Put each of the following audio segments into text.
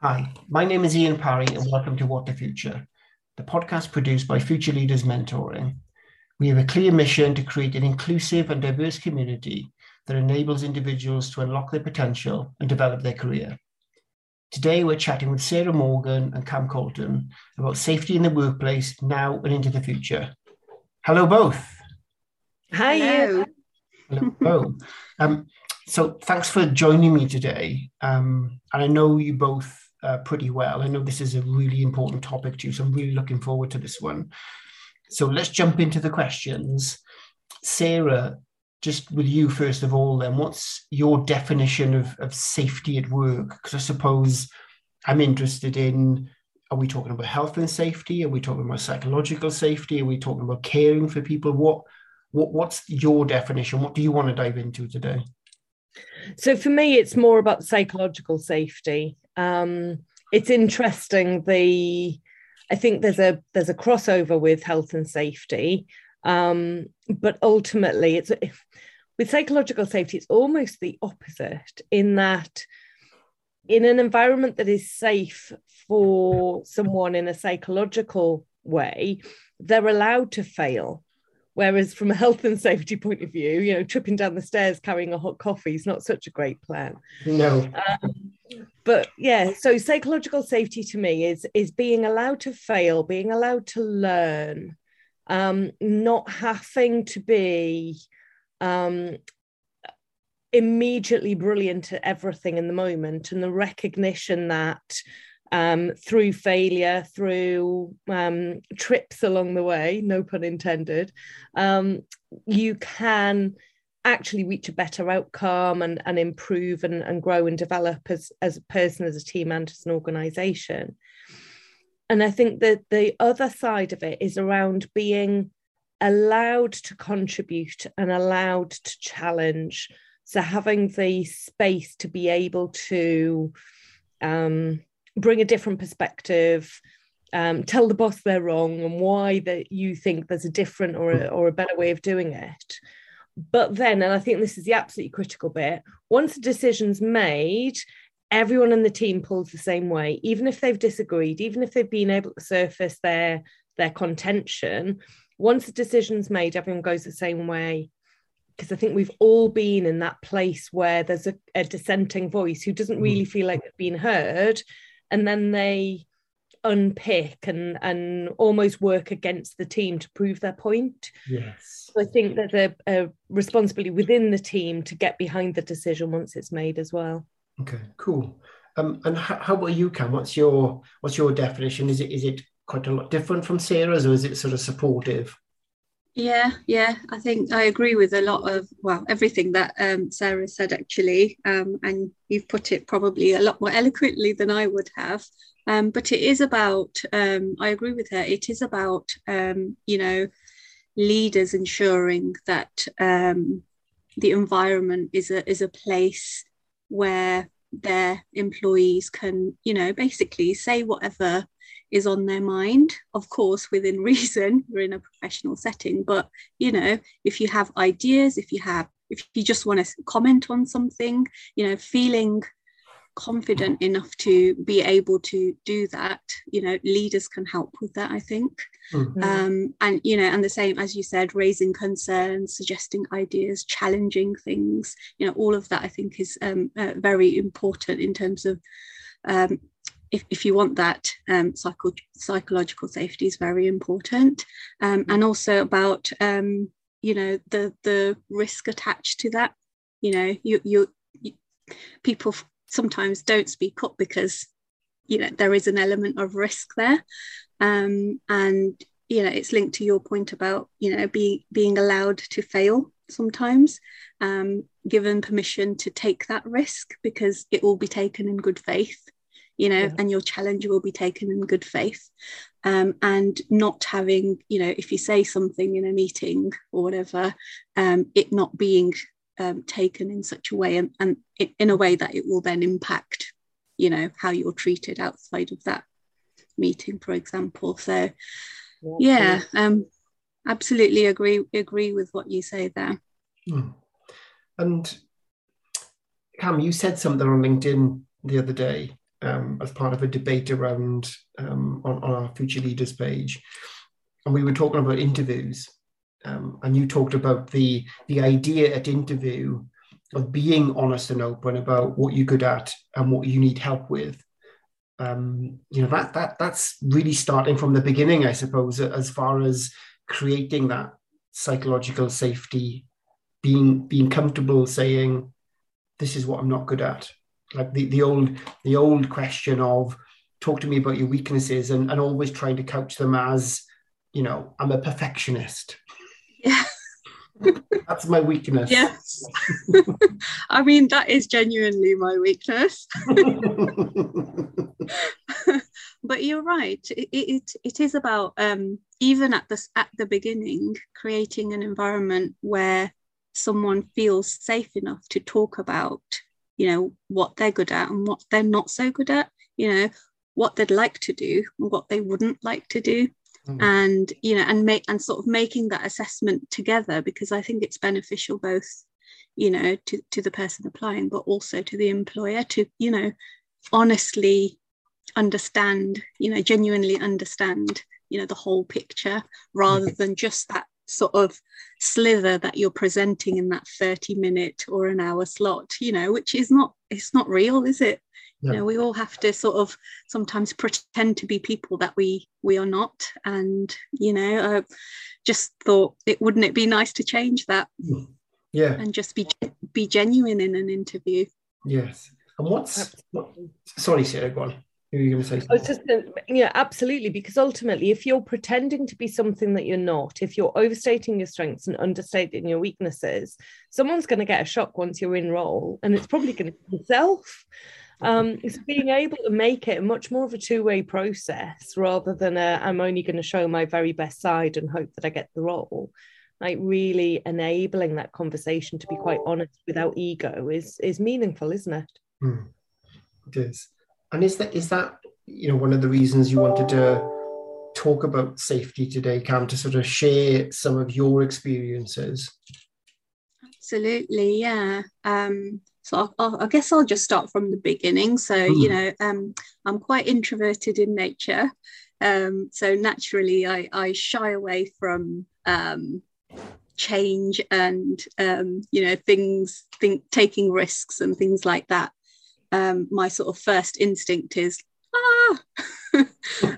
Hi, my name is Ian Parry, and welcome to What the Future, the podcast produced by Future Leaders Mentoring. We have a clear mission to create an inclusive and diverse community that enables individuals to unlock their potential and develop their career. Today, we're chatting with Sarah Morgan and Cam Colton about safety in the workplace now and into the future. Hello, both. Hi. Hello. Hello. um, so, thanks for joining me today. Um, and I know you both uh, pretty well. I know this is a really important topic to you, so I'm really looking forward to this one. So let's jump into the questions. Sarah, just with you first of all, then, what's your definition of, of safety at work? Because I suppose I'm interested in are we talking about health and safety? Are we talking about psychological safety? Are we talking about caring for people? What what what's your definition? What do you want to dive into today? So for me, it's more about psychological safety. Um, it's interesting. The I think there's a there's a crossover with health and safety, um, but ultimately, it's with psychological safety. It's almost the opposite in that in an environment that is safe for someone in a psychological way, they're allowed to fail. Whereas from a health and safety point of view, you know, tripping down the stairs carrying a hot coffee is not such a great plan. No. Um, but yeah, so psychological safety to me is is being allowed to fail, being allowed to learn, um, not having to be um, immediately brilliant at everything in the moment, and the recognition that um, through failure, through um, trips along the way, no pun intended, um, you can actually reach a better outcome and, and improve and, and grow and develop as, as a person, as a team, and as an organization. And I think that the other side of it is around being allowed to contribute and allowed to challenge. So having the space to be able to um, bring a different perspective, um, tell the boss they're wrong and why that you think there's a different or a, or a better way of doing it. But then, and I think this is the absolutely critical bit, once the decision's made, everyone in the team pulls the same way, even if they've disagreed, even if they've been able to surface their their contention. Once the decision's made, everyone goes the same way. Because I think we've all been in that place where there's a, a dissenting voice who doesn't really feel like they've been heard and then they unpick and and almost work against the team to prove their point. Yes. So I think there's a, a responsibility within the team to get behind the decision once it's made as well. Okay, cool. Um, and how, how about you, Cam? What's your what's your definition? Is it is it quite a lot different from Sarah's, or is it sort of supportive? Yeah, yeah, I think I agree with a lot of well everything that um, Sarah said actually, um, and you've put it probably a lot more eloquently than I would have. Um, but it is about um, I agree with her. It is about um, you know leaders ensuring that um, the environment is a is a place where their employees can you know basically say whatever is on their mind of course within reason we're in a professional setting but you know if you have ideas if you have if you just want to comment on something you know feeling confident enough to be able to do that you know leaders can help with that i think mm-hmm. um, and you know and the same as you said raising concerns suggesting ideas challenging things you know all of that i think is um, uh, very important in terms of um, if, if you want that um, psycho- psychological safety is very important. Um, and also about um, you know the the risk attached to that. You know you you, you people sometimes don't speak up because you know there is an element of risk there. Um, and you know it's linked to your point about you know being being allowed to fail sometimes um, given permission to take that risk because it will be taken in good faith you know, yeah. and your challenge will be taken in good faith. Um, and not having, you know, if you say something in a meeting or whatever, um, it not being um, taken in such a way and, and it, in a way that it will then impact, you know, how you're treated outside of that meeting, for example. So, yeah, um, absolutely agree agree with what you say there. Hmm. And Cam, you said something on LinkedIn the other day um, as part of a debate around um, on, on our future leaders page, and we were talking about interviews, um, and you talked about the the idea at interview of being honest and open about what you're good at and what you need help with. Um, you know that that that's really starting from the beginning, I suppose, as far as creating that psychological safety, being being comfortable saying, "This is what I'm not good at." Like the the old the old question of talk to me about your weaknesses and, and always trying to couch them as, you know, I'm a perfectionist. Yeah. That's my weakness. Yes. I mean, that is genuinely my weakness. but you're right. It, it, it is about um, even at the at the beginning creating an environment where someone feels safe enough to talk about, you know, what they're good at and what they're not so good at. You know, what they'd like to do and what they wouldn't like to do mm. and you know and make and sort of making that assessment together because i think it's beneficial both you know to, to the person applying but also to the employer to you know honestly understand you know genuinely understand you know the whole picture rather mm-hmm. than just that sort of slither that you're presenting in that 30 minute or an hour slot you know which is not it's not real is it? Yeah. you know we all have to sort of sometimes pretend to be people that we we are not. And you know I just thought it wouldn't it be nice to change that? Mm. Yeah. And just be be genuine in an interview. Yes. And what's what, sorry sarah go on you going to say I was just yeah, absolutely. Because ultimately, if you're pretending to be something that you're not, if you're overstating your strengths and understating your weaknesses, someone's going to get a shock once you're in role, and it's probably going to be yourself um, it's being able to make it much more of a two-way process rather than a I'm only going to show my very best side and hope that I get the role. Like really enabling that conversation to be quite honest without ego is is meaningful, isn't it? Mm, it is. And is that is that you know one of the reasons you wanted to talk about safety today, Cam, to sort of share some of your experiences? Absolutely, yeah. Um, so I'll, i guess I'll just start from the beginning. So mm. you know, um, I'm quite introverted in nature, um, so naturally I, I shy away from um, change and um, you know things, think taking risks and things like that. Um, my sort of first instinct is ah,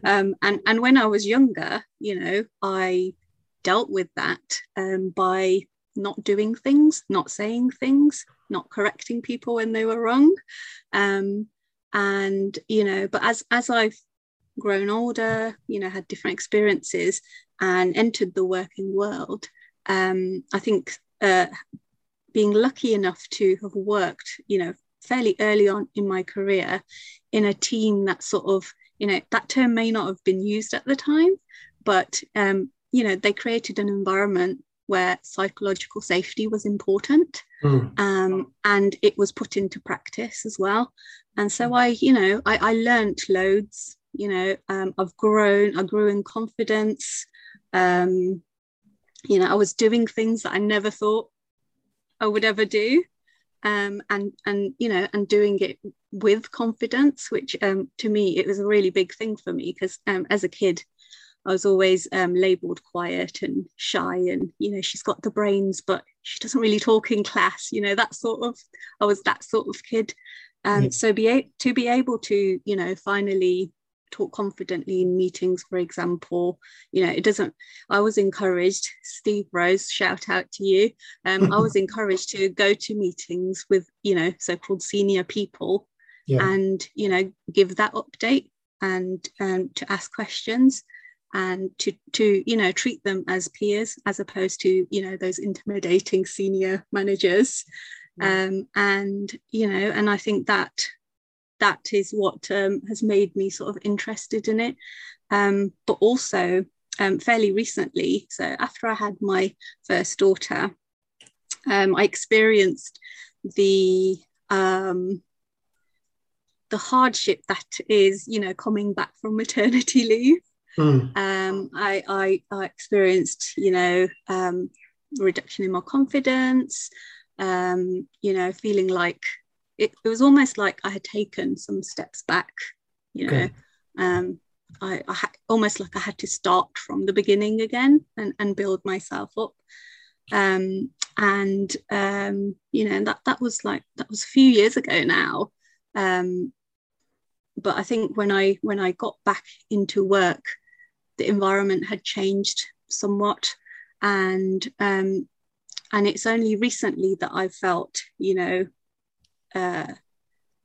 um, and and when I was younger, you know, I dealt with that um, by not doing things, not saying things, not correcting people when they were wrong. Um, and you know, but as as I've grown older, you know, had different experiences and entered the working world, um, I think uh, being lucky enough to have worked, you know, fairly early on in my career in a team that sort of, you know, that term may not have been used at the time, but um, you know, they created an environment where psychological safety was important mm. um, and it was put into practice as well. And so i you know i, I learned loads you know um, i've grown i grew in confidence um, you know i was doing things that i never thought i would ever do um, and and you know and doing it with confidence which um, to me it was a really big thing for me because um, as a kid I was always um, labelled quiet and shy, and you know, she's got the brains, but she doesn't really talk in class. You know, that sort of. I was that sort of kid, and um, so be a- to be able to, you know, finally talk confidently in meetings, for example. You know, it doesn't. I was encouraged. Steve Rose, shout out to you. Um, I was encouraged to go to meetings with, you know, so-called senior people, yeah. and you know, give that update and um, to ask questions and to to you know treat them as peers as opposed to you know those intimidating senior managers um, and you know and i think that that is what um, has made me sort of interested in it um, but also um, fairly recently so after i had my first daughter um, i experienced the um, the hardship that is you know coming back from maternity leave Mm. Um, I, I, I, experienced, you know, um, reduction in my confidence, um, you know, feeling like it, it was almost like I had taken some steps back, you know. Okay. Um, I, I almost like I had to start from the beginning again and, and build myself up. Um, and um, you know, that that was like that was a few years ago now. Um, but I think when I when I got back into work, the environment had changed somewhat, and um, and it's only recently that I've felt, you know, uh,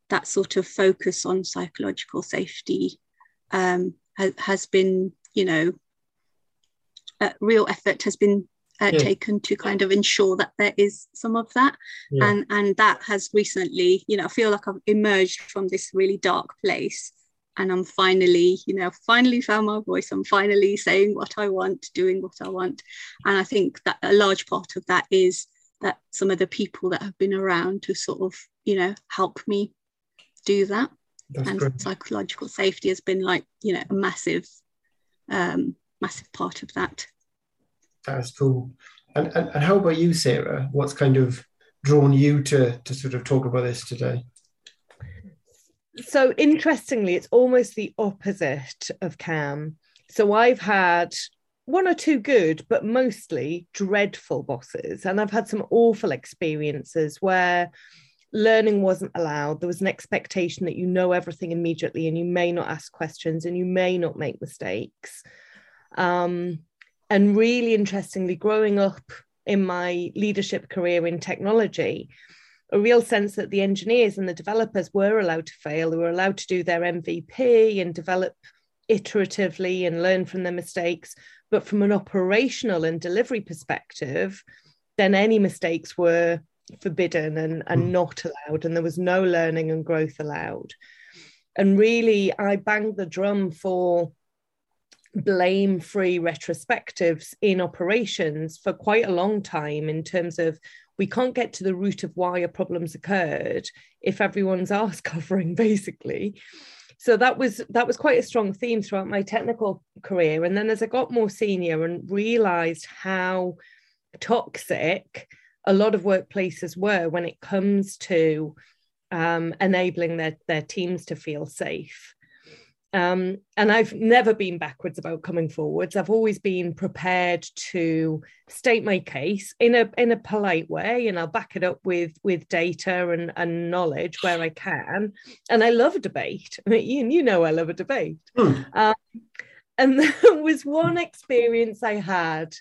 that sort of focus on psychological safety um, has, has been, you know, real effort has been uh, yeah. taken to kind of ensure that there is some of that yeah. and and that has recently you know i feel like i've emerged from this really dark place and i'm finally you know finally found my voice i'm finally saying what i want doing what i want and i think that a large part of that is that some of the people that have been around to sort of you know help me do that. That's and great. psychological safety has been like you know a massive um massive part of that. That's cool. And, and and how about you sarah? What's kind of drawn you to to sort of talk about this today? So interestingly, it's almost the opposite of Cam. So I've had one or two good, but mostly dreadful bosses. And I've had some awful experiences where learning wasn't allowed. There was an expectation that you know everything immediately and you may not ask questions and you may not make mistakes. Um, and really interestingly, growing up in my leadership career in technology, a real sense that the engineers and the developers were allowed to fail, they were allowed to do their MVP and develop iteratively and learn from their mistakes. But from an operational and delivery perspective, then any mistakes were forbidden and, and mm. not allowed, and there was no learning and growth allowed. And really, I banged the drum for blame free retrospectives in operations for quite a long time in terms of we can't get to the root of why a problem's occurred if everyone's ass covering basically so that was that was quite a strong theme throughout my technical career. And then as i got more senior and realized how toxic a lot of workplaces were when it comes to um, enabling their, their teams to feel safe um, and I've never been backwards about coming forwards. I've always been prepared to state my case in a in a polite way, and I'll back it up with with data and, and knowledge where I can. And I love a debate. I mean, you, you know I love a debate. Mm. Um, and there was one experience I had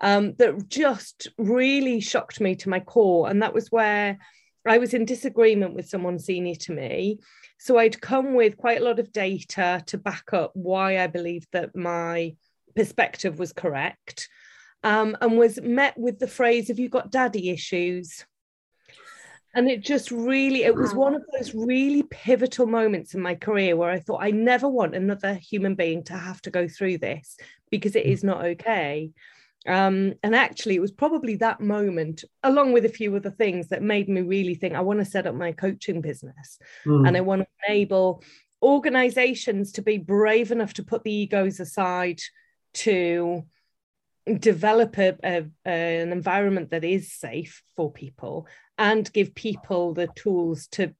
um, that just really shocked me to my core, and that was where I was in disagreement with someone senior to me so I'd come with quite a lot of data to back up why I believed that my perspective was correct. Um, and was met with the phrase, Have you got daddy issues? And it just really, it was one of those really pivotal moments in my career where I thought, I never want another human being to have to go through this because it is not okay. Um, and actually, it was probably that moment, along with a few other things, that made me really think I want to set up my coaching business mm. and I want to enable organizations to be brave enough to put the egos aside to develop a, a, an environment that is safe for people and give people the tools to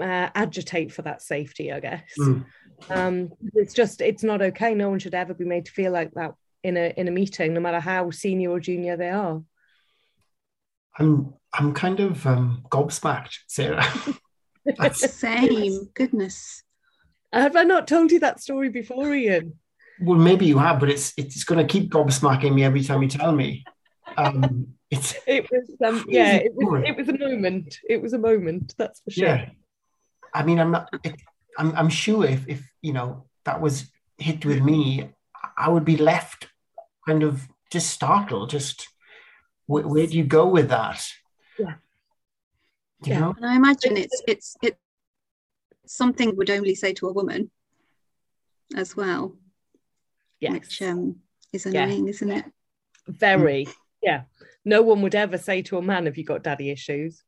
uh, agitate for that safety i guess mm. um, it's just it's not okay no one should ever be made to feel like that in a in a meeting, no matter how senior or junior they are. I'm I'm kind of um, gobsmacked, Sarah. That's same. Goodness. Have I not told you that story before, Ian? Well, maybe you have, but it's it's going to keep gobsmacking me every time you tell me. Um, it's it was um, yeah, it was it was a moment. It was a moment. That's for sure. Yeah. I mean, I'm not. It, I'm I'm sure if if you know that was hit with me, I would be left kind of just startled. Just where, where do you go with that? Yeah. You yeah. Know? And I imagine it's it's it's something would only say to a woman as well. Yes. Which um, is annoying, yeah. isn't it? Very. Yeah. No one would ever say to a man, "Have you got daddy issues?"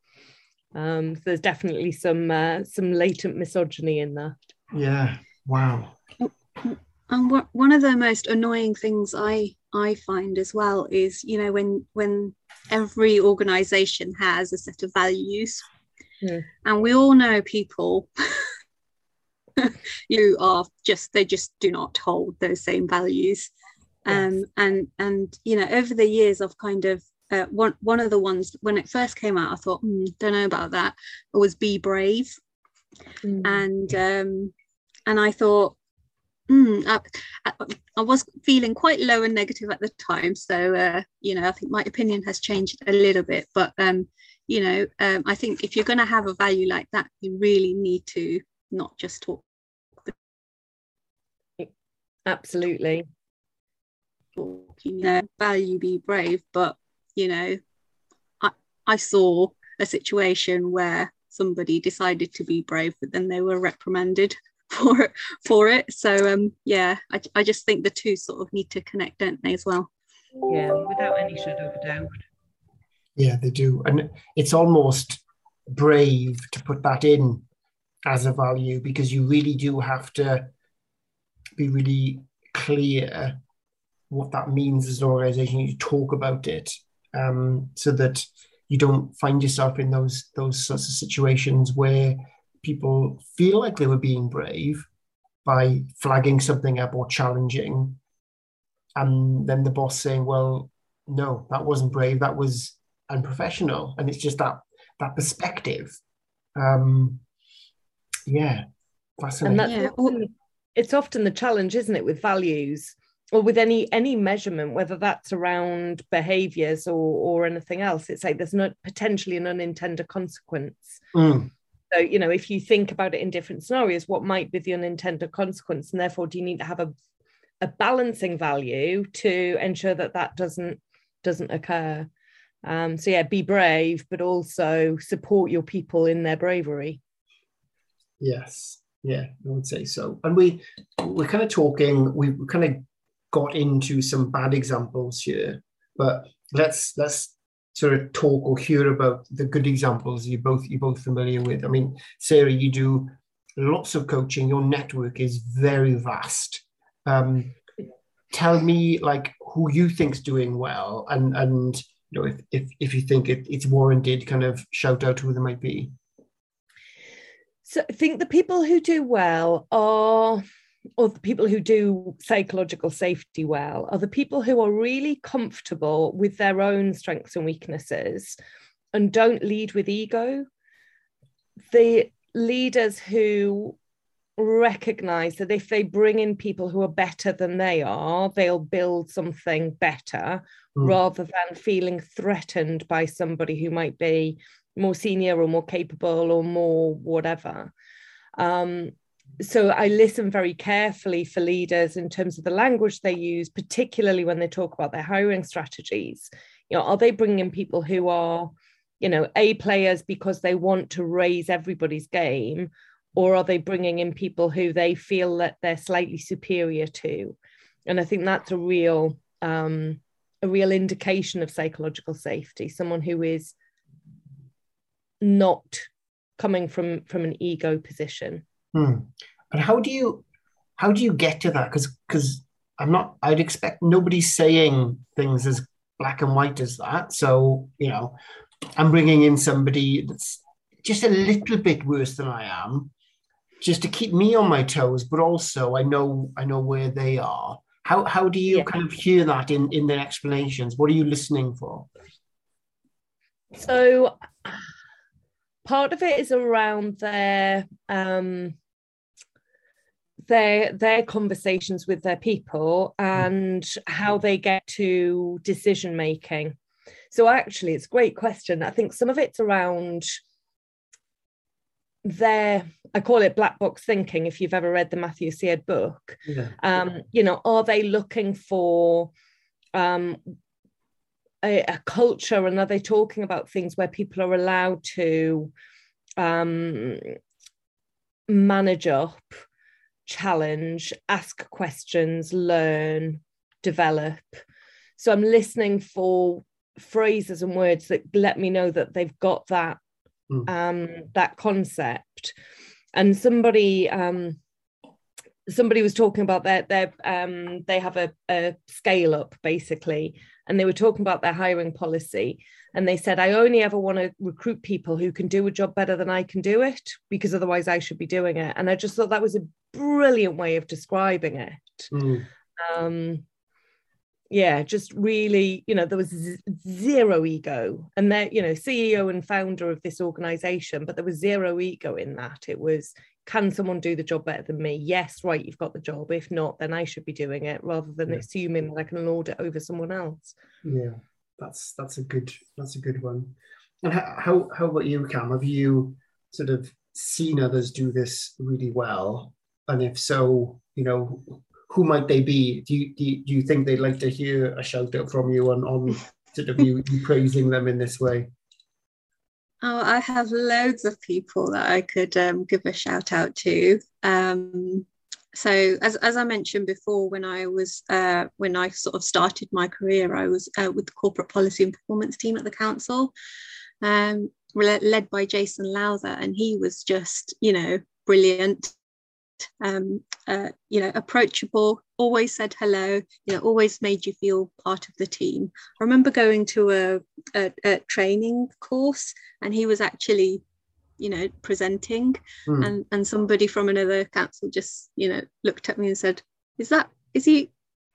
Um, so there's definitely some uh, some latent misogyny in that. Yeah. Wow. And one of the most annoying things I I find as well is you know when when every organization has a set of values Mm. And we all know people who are just they just do not hold those same values. Yes. Um, and and you know over the years I've kind of uh, one one of the ones when it first came out I thought mm, don't know about that it was be brave mm. and um, and I thought mm, I, I, was feeling quite low and negative at the time so uh, you know I think my opinion has changed a little bit but um, you know um, I think if you're going to have a value like that you really need to not just talk absolutely. you know value be brave but you know I, I saw a situation where somebody decided to be brave but then they were reprimanded for for it. So um yeah I, I just think the two sort of need to connect don't they as well? Yeah without any shadow of a doubt. Yeah they do. And it's almost brave to put that in as a value because you really do have to be really clear what that means as an organization. You talk about it um, so that you don't find yourself in those those sorts of situations where people feel like they were being brave by flagging something up or challenging and then the boss saying well no that wasn't brave that was unprofessional. And it's just that that perspective. Um yeah fascinating. and that's it's often the challenge isn't it with values or with any any measurement whether that's around behaviors or or anything else. It's like there's not potentially an unintended consequence. Mm. So you know if you think about it in different scenarios what might be the unintended consequence? And therefore do you need to have a a balancing value to ensure that that doesn't doesn't occur? Um so yeah be brave but also support your people in their bravery. Yes. Yeah i would say so. And we we're kind of talking we kind of got into some bad examples here, but let's let's sort of talk or hear about the good examples you both you're both familiar with. I mean, Sarah, you do lots of coaching. Your network is very vast. Um, tell me like who you think's doing well, and and you know if if, if you think it, it's warranted, kind of shout out who they might be. So I think the people who do well are or the people who do psychological safety well are the people who are really comfortable with their own strengths and weaknesses and don't lead with ego. The leaders who recognize that if they bring in people who are better than they are, they'll build something better mm. rather than feeling threatened by somebody who might be more senior or more capable or more whatever. Um, so I listen very carefully for leaders in terms of the language they use, particularly when they talk about their hiring strategies. You know, are they bringing in people who are, you know, A players because they want to raise everybody's game, or are they bringing in people who they feel that they're slightly superior to? And I think that's a real, um, a real indication of psychological safety. Someone who is not coming from from an ego position. Hmm. But how do you how do you get to that? Because because I'm not. I'd expect nobody saying things as black and white as that. So you know, I'm bringing in somebody that's just a little bit worse than I am, just to keep me on my toes. But also, I know I know where they are. How how do you yeah. kind of hear that in in their explanations? What are you listening for? So part of it is around their um their their conversations with their people and how they get to decision making. So actually it's a great question. I think some of it's around their i call it black box thinking if you've ever read the matthew syed book. Yeah. um you know are they looking for um a, a culture and are they talking about things where people are allowed to um manage up challenge, ask questions, learn, develop. So I'm listening for phrases and words that let me know that they've got that mm. um, that concept. And somebody um, somebody was talking about their their um they have a, a scale up basically and they were talking about their hiring policy and they said i only ever want to recruit people who can do a job better than i can do it because otherwise i should be doing it and i just thought that was a brilliant way of describing it mm. um yeah just really you know there was z- zero ego. And they're you know ceo and founder of this organization but there was zero ego in that. It was can someone do the job better than me? Yes right you've got the job. If not then i should be doing it rather than yeah. assuming that i can lord it over someone else. Yeah that's that's a good that's a good one. And how how about you cam? Have you sort of seen others do this really well? And if so you know who might they be? Do you, do you, do you think they'd like to hear a shout out from you on, on sort of you, you praising them in this way? Oh, I have loads of people that I could um, give a shout out to. Um, so, as, as I mentioned before, when I was uh, when I sort of started my career, I was uh, with the corporate policy and performance team at the council, um, led by Jason Lowther, and he was just you know brilliant um, uh, you know, approachable, always said hello, you know, always made you feel part of the team. I remember going to a, a, a training course and he was actually, you know, presenting mm. and, and somebody from another council just, you know, looked at me and said, is that, is he,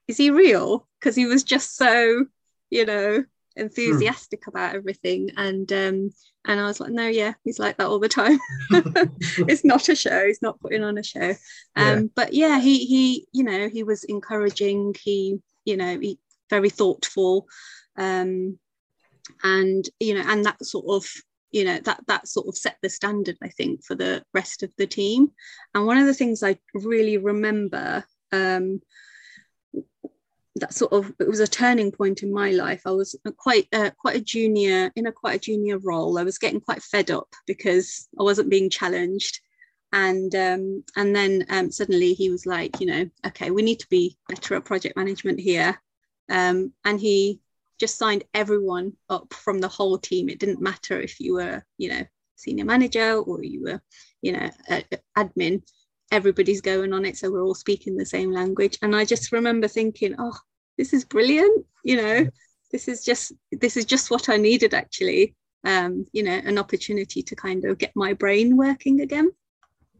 is he real? Because he was just so, you know, enthusiastic mm. about everything and um and I was like no yeah he's like that all the time it's not a show he's not putting on a show um yeah. but yeah he he you know he was encouraging he you know he very thoughtful um and you know and that sort of you know that that sort of set the standard i think for the rest of the team and one of the things i really remember um that sort of it was a turning point in my life. I was quite uh, quite a junior in a quite a junior role. I was getting quite fed up because I wasn't being challenged, and um, and then um, suddenly he was like, you know, okay, we need to be better at project management here, um, and he just signed everyone up from the whole team. It didn't matter if you were, you know, senior manager or you were, you know, admin everybody's going on it so we're all speaking the same language. And i just remember thinking oh this is brilliant you know this is just this is just what i needed actually um you know an opportunity to kind of get my brain working again.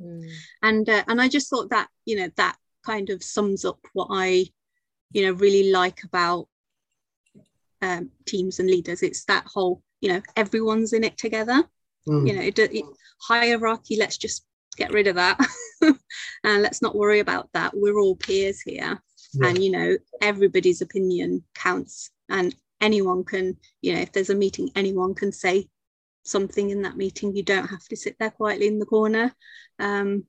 Mm. and uh, and i just thought that you know that kind of sums up what i you know really like about um, teams and leaders. It's that whole you know everyone's in it together. Mm. you know it, it, hierarchy let's just get rid of that. And let's not worry about that. We're all peers here. Yeah. and you know everybody's opinion counts. And anyone can you know if there's a meeting anyone can say something in that meeting. You don't have to sit there quietly in the corner. Um,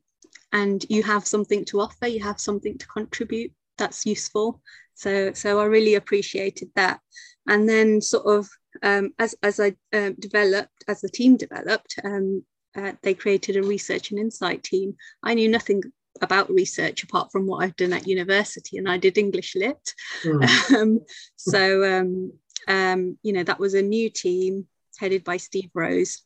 and you have something to offer. You have something to contribute. That's useful. So so i really appreciated that. And then sort of um, as as i uh, developed as the team developed um, uh, they created a research and insight team. I knew nothing about research apart from what I've done at university, and I did English Lit. Mm. Um, so, um, um, you know, that was a new team headed by Steve Rose.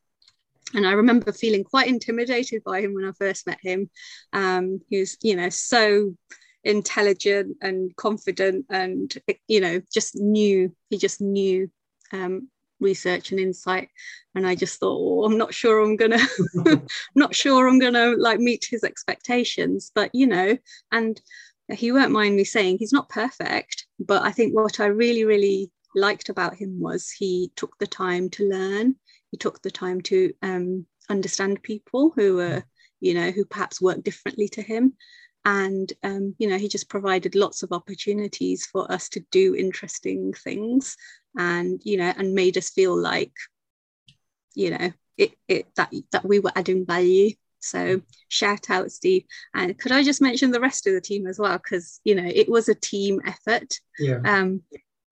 And I remember feeling quite intimidated by him when I first met him. Um, he was, you know, so intelligent and confident, and you know, just knew he just knew um, research and insight and i just thought oh, i'm not sure i'm gonna not sure i'm gonna like meet his expectations. But you know and he won't mind me saying he's not perfect but i think what i really really liked about him was he took the time to learn. He took the time to um, understand people who were you know who perhaps work differently to him and um, you know he just provided lots of opportunities for us to do interesting things and you know and made us feel like you know it, it that that we were adding value so shout out steve and could i just mention the rest of the team as well because you know it was a team effort yeah um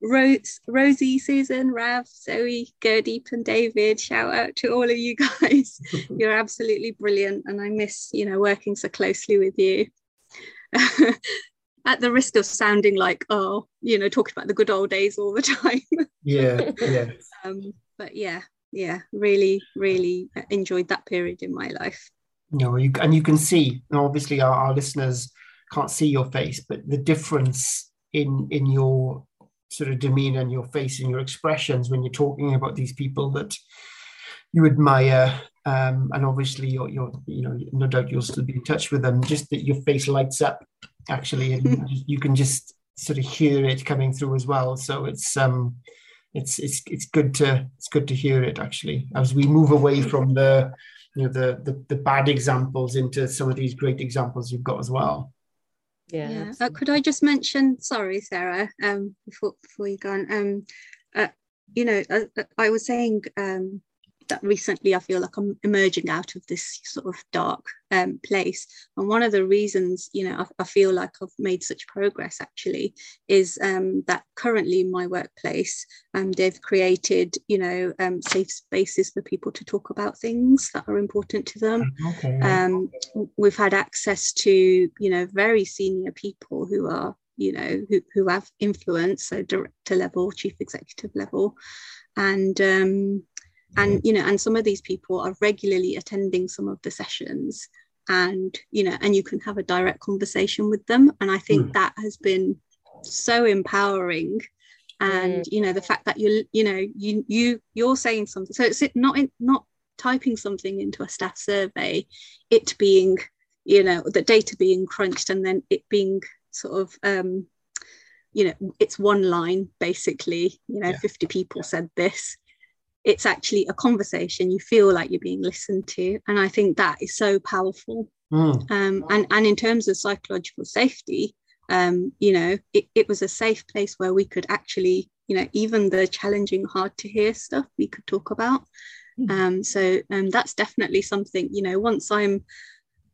Rose, Rosie, Susan, Rav, Zoe, Gurdeep, and David. Shout out to all of you guys. You're absolutely brilliant, and I miss, you know, working so closely with you. at the risk of sounding like oh you know talking about the good old days all the time. Yeah yeah. Um, but yeah yeah really really enjoyed that period in my life. You know you and you can see obviously our, our listeners can't see your face, but the difference in in your sort of demeanor and your face and your expressions when you're talking about these people that you admire um, and obviously you're, you're you know no doubt you'll still be in touch with them. Just that your face lights up actually and you can just sort of hear it coming through as well. So it's um it's it's it's good to it's good to hear it actually as we move away from the you know the the, the bad examples into some of these great examples you've got as well. Yeah, yeah. Uh, could i just mention sorry sarah um before before you go on um uh, you know uh, uh i was saying um that recently I feel like I'm emerging out of this sort of dark um, place. And one of the reasons, you know, I, I, feel like I've made such progress actually is um, that currently in my workplace, um, they've created, you know, um, safe spaces for people to talk about things that are important to them. Okay. Um, we've had access to, you know, very senior people who are you know who, who have influence so director level chief executive level and um, and you know and some of these people are regularly attending some of the sessions and you know and you can have a direct conversation with them and i think mm. that has been so empowering and mm. you know the fact that you you know you you you're saying something so it's not in, not typing something into a staff survey it being you know the data being crunched and then it being sort of um you know it's one line basically you know yeah. 50 people said this it's actually a conversation you feel like you're being listened to and i think that is so powerful mm. um, and and in terms of psychological safety um, you know it, it was a safe place where we could actually you know even the challenging hard to hear stuff we could talk about mm. um, so um, that's definitely something you know once i'm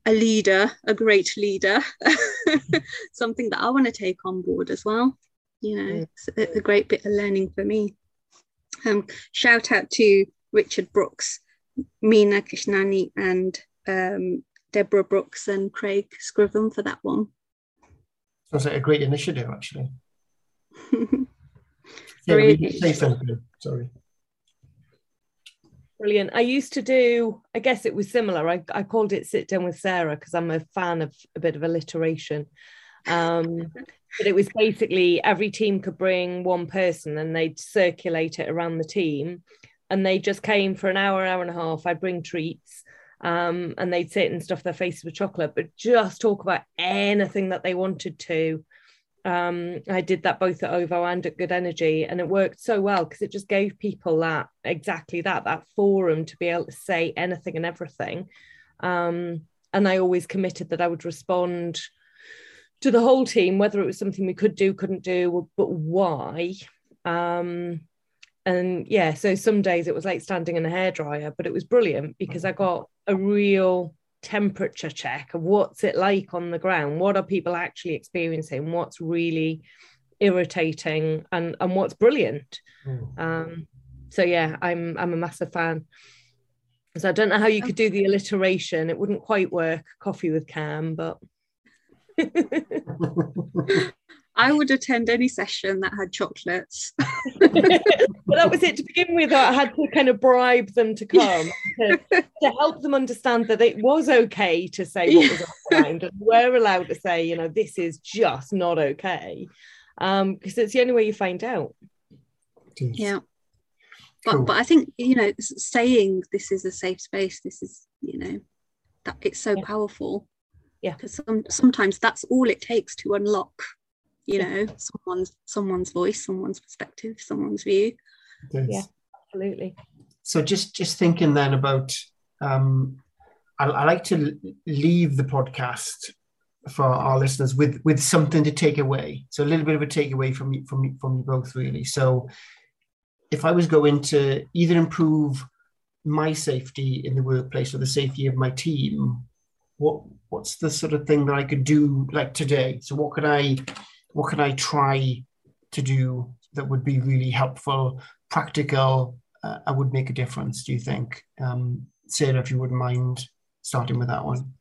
a leader a great leader something that i want to take on board as well you know mm. it's a, a great bit of learning for me um, shout out to Richard Brooks, Mina Kishnani, and um, Deborah Brooks and Craig Scriven for that one. Sounds like a great initiative, actually. yeah, really. say something. Sorry. Brilliant. I used to do, I guess it was similar. I, I called it Sit Down with Sarah because I'm a fan of a bit of alliteration. Um, but it was basically every team could bring one person and they'd circulate it around the team. And they just came for an hour, hour and a half. I'd bring treats um, and they'd sit and stuff their faces with chocolate, but just talk about anything that they wanted to. Um, I did that both at OVO and at Good Energy, and it worked so well because it just gave people that exactly that that forum to be able to say anything and everything. Um, and I always committed that I would respond to the whole team whether it was something we could do, couldn't do, but why. Um, and yeah, so some days it was like standing in a hairdryer, but it was brilliant because I got a real temperature check of what's it like on the ground, what are people actually experiencing, what's really irritating, and and what's brilliant. Mm. Um, so yeah, I'm I'm a massive fan. So I don't know how you could do the alliteration; it wouldn't quite work. Coffee with Cam, but I would attend any session that had chocolates. well, that was it to begin with. I had to kind of bribe them to come to, to help them understand that it was okay to say what was on mind and we're allowed to say, you know, this is just not okay. Um, because it's the only way you find out. Yeah. But, cool. but I think, you know, saying this is a safe space, this is, you know, that it's so yeah. powerful yeah. Because some, sometimes that's all it takes to unlock you know someone's someone's voice someone's perspective someone's view. Yeah absolutely. So just just thinking then about um I, I like to leave the podcast for our listeners with with something to take away. So a little bit of a takeaway from you from you from you both really. So if i was going to either improve my safety in the workplace or the safety of my team what what's the sort of thing that I could do like today? So what could I what can I try to do that would be really helpful, practical, uh, I would make a difference, do you think? Um, Sarah, if you wouldn't mind starting with that one.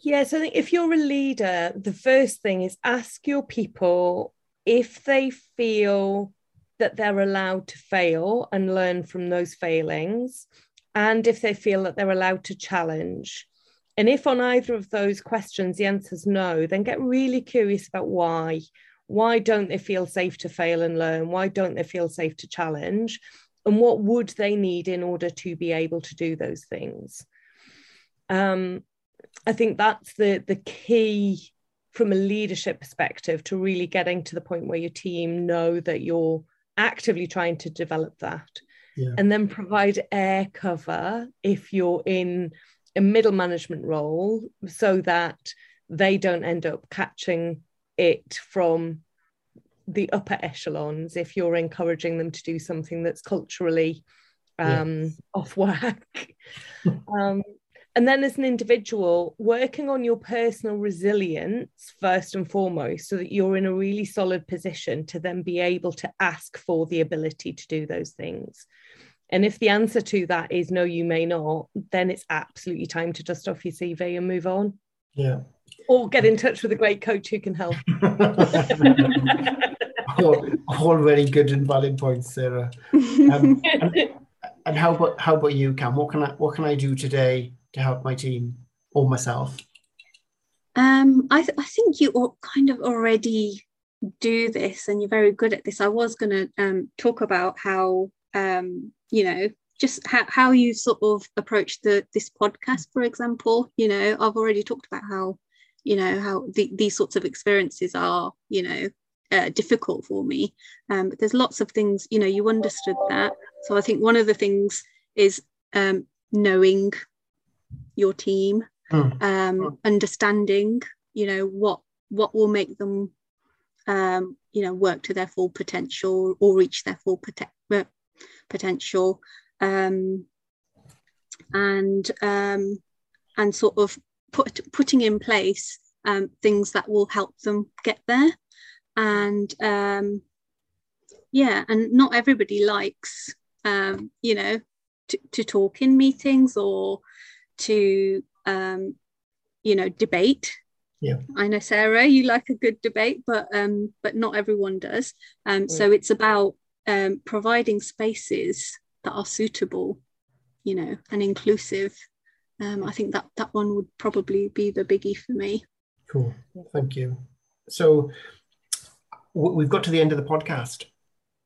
Yes, I think if you're a leader, the first thing is ask your people if they feel that they're allowed to fail and learn from those failings, and if they feel that they're allowed to challenge And if on either of those questions the answer is no, then get really curious about why. Why don't they feel safe to fail and learn? Why don't they feel safe to challenge? And what would they need in order to be able to do those things? Um, I think that's the the key from a leadership perspective to really getting to the point where your team know that you're actively trying to develop that yeah. and then provide air cover if you're in a middle management role so that they don't end up catching it from the upper echelons if you're encouraging them to do something that's culturally um, yeah. off whack. um, and then as an individual, working on your personal resilience first and foremost, so that you're in a really solid position to then be able to ask for the ability to do those things. And if the answer to that is no, you may not, then it's absolutely time to dust off your CV and move on. Yeah. Or get in touch with a great coach who can help. all, all, very good and valid points, Sarah. Um, and, and how about how about you, Cam? What can I what can I do today to help my team or myself? Um, I, th- I think you kind of already do this and you're very good at this. I was going to um, talk about how, um, you know, just how, how you sort of approach the this podcast, for example. You know, I've already talked about how, you know, how the, these sorts of experiences are, you know, uh, difficult for me. Um, but there's lots of things, you know, you understood that. So I think one of the things is um, knowing your team, mm. um, hmm. understanding, you know, what what will make them, um, you know, work to their full potential or reach their full uh, potential, um, and um, and sort of put putting in place um, things that will help them get there, and um, yeah, and not everybody likes, um, you know, to, to talk in meetings or to um, you know debate. Yeah. I know sarah you like a good debate but um but not everyone does. Um yeah. so it's about um providing spaces that are suitable you know and inclusive. Um i think that that one would probably be the biggie for me. Cool. Thank you. So we've got to the end of the podcast.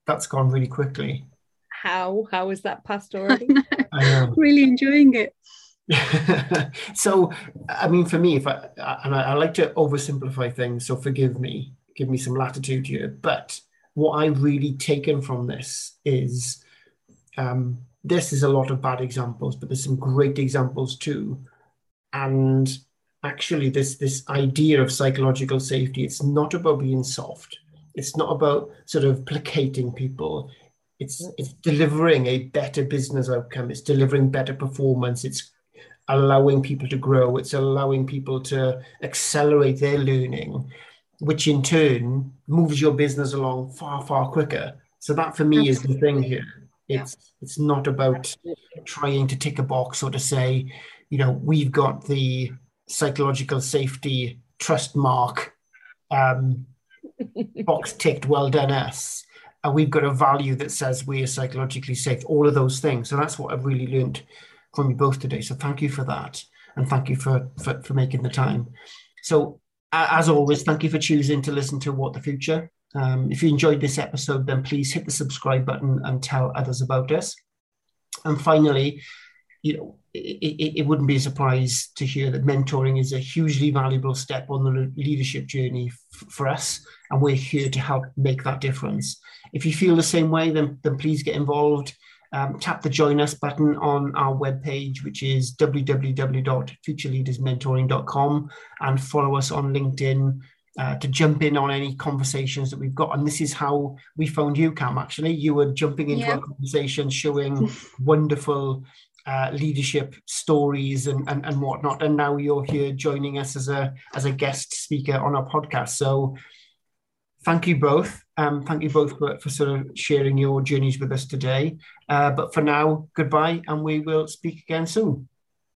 That's gone really quickly. How? How is that past already? I am really enjoying it. So, I mean, for me, if I and I, I, like to oversimplify things, so forgive me, give me some latitude here. But what I've really taken from this is, um, this is a lot of bad examples, but there's some great examples too. And actually, this this idea of psychological safety, it's not about being soft. It's not about sort of placating people. It's it's delivering a better business outcome. It's delivering better performance. It's allowing people to grow, it's allowing people to accelerate their learning, which in turn moves your business along far, far quicker. So that for me Absolutely. is the thing here. It's yeah. it's not about Absolutely. trying to tick a box or to say, you know, we've got the psychological safety trust mark um, box ticked, well done us. And we've got a value that says we are psychologically safe, all of those things. So that's what I've really learned from you both today. So thank you for that. And thank you for, for, for making the time. So, as always, thank you for choosing to listen to What the Future. Um, if you enjoyed this episode, then please hit the subscribe button and tell others about us. And finally, you know, it, it, wouldn't be a surprise to hear that mentoring is a hugely valuable step on the leadership journey f- for us, and we're here to help make that difference. If you feel the same way, then, then please get involved um, tap the join us button on our webpage, which is www.futureleadersmentoring.com, and follow us on LinkedIn uh, to jump in on any conversations that we've got. And this is how we found you, Cam. Actually, you were jumping into yeah. our conversation, showing wonderful uh, leadership stories and, and and whatnot. And now you're here joining us as a as a guest speaker on our podcast. So thank you both. Um, thank you both for, for sort of sharing your journeys with us today. Uh, but for now, goodbye, and we will speak again soon.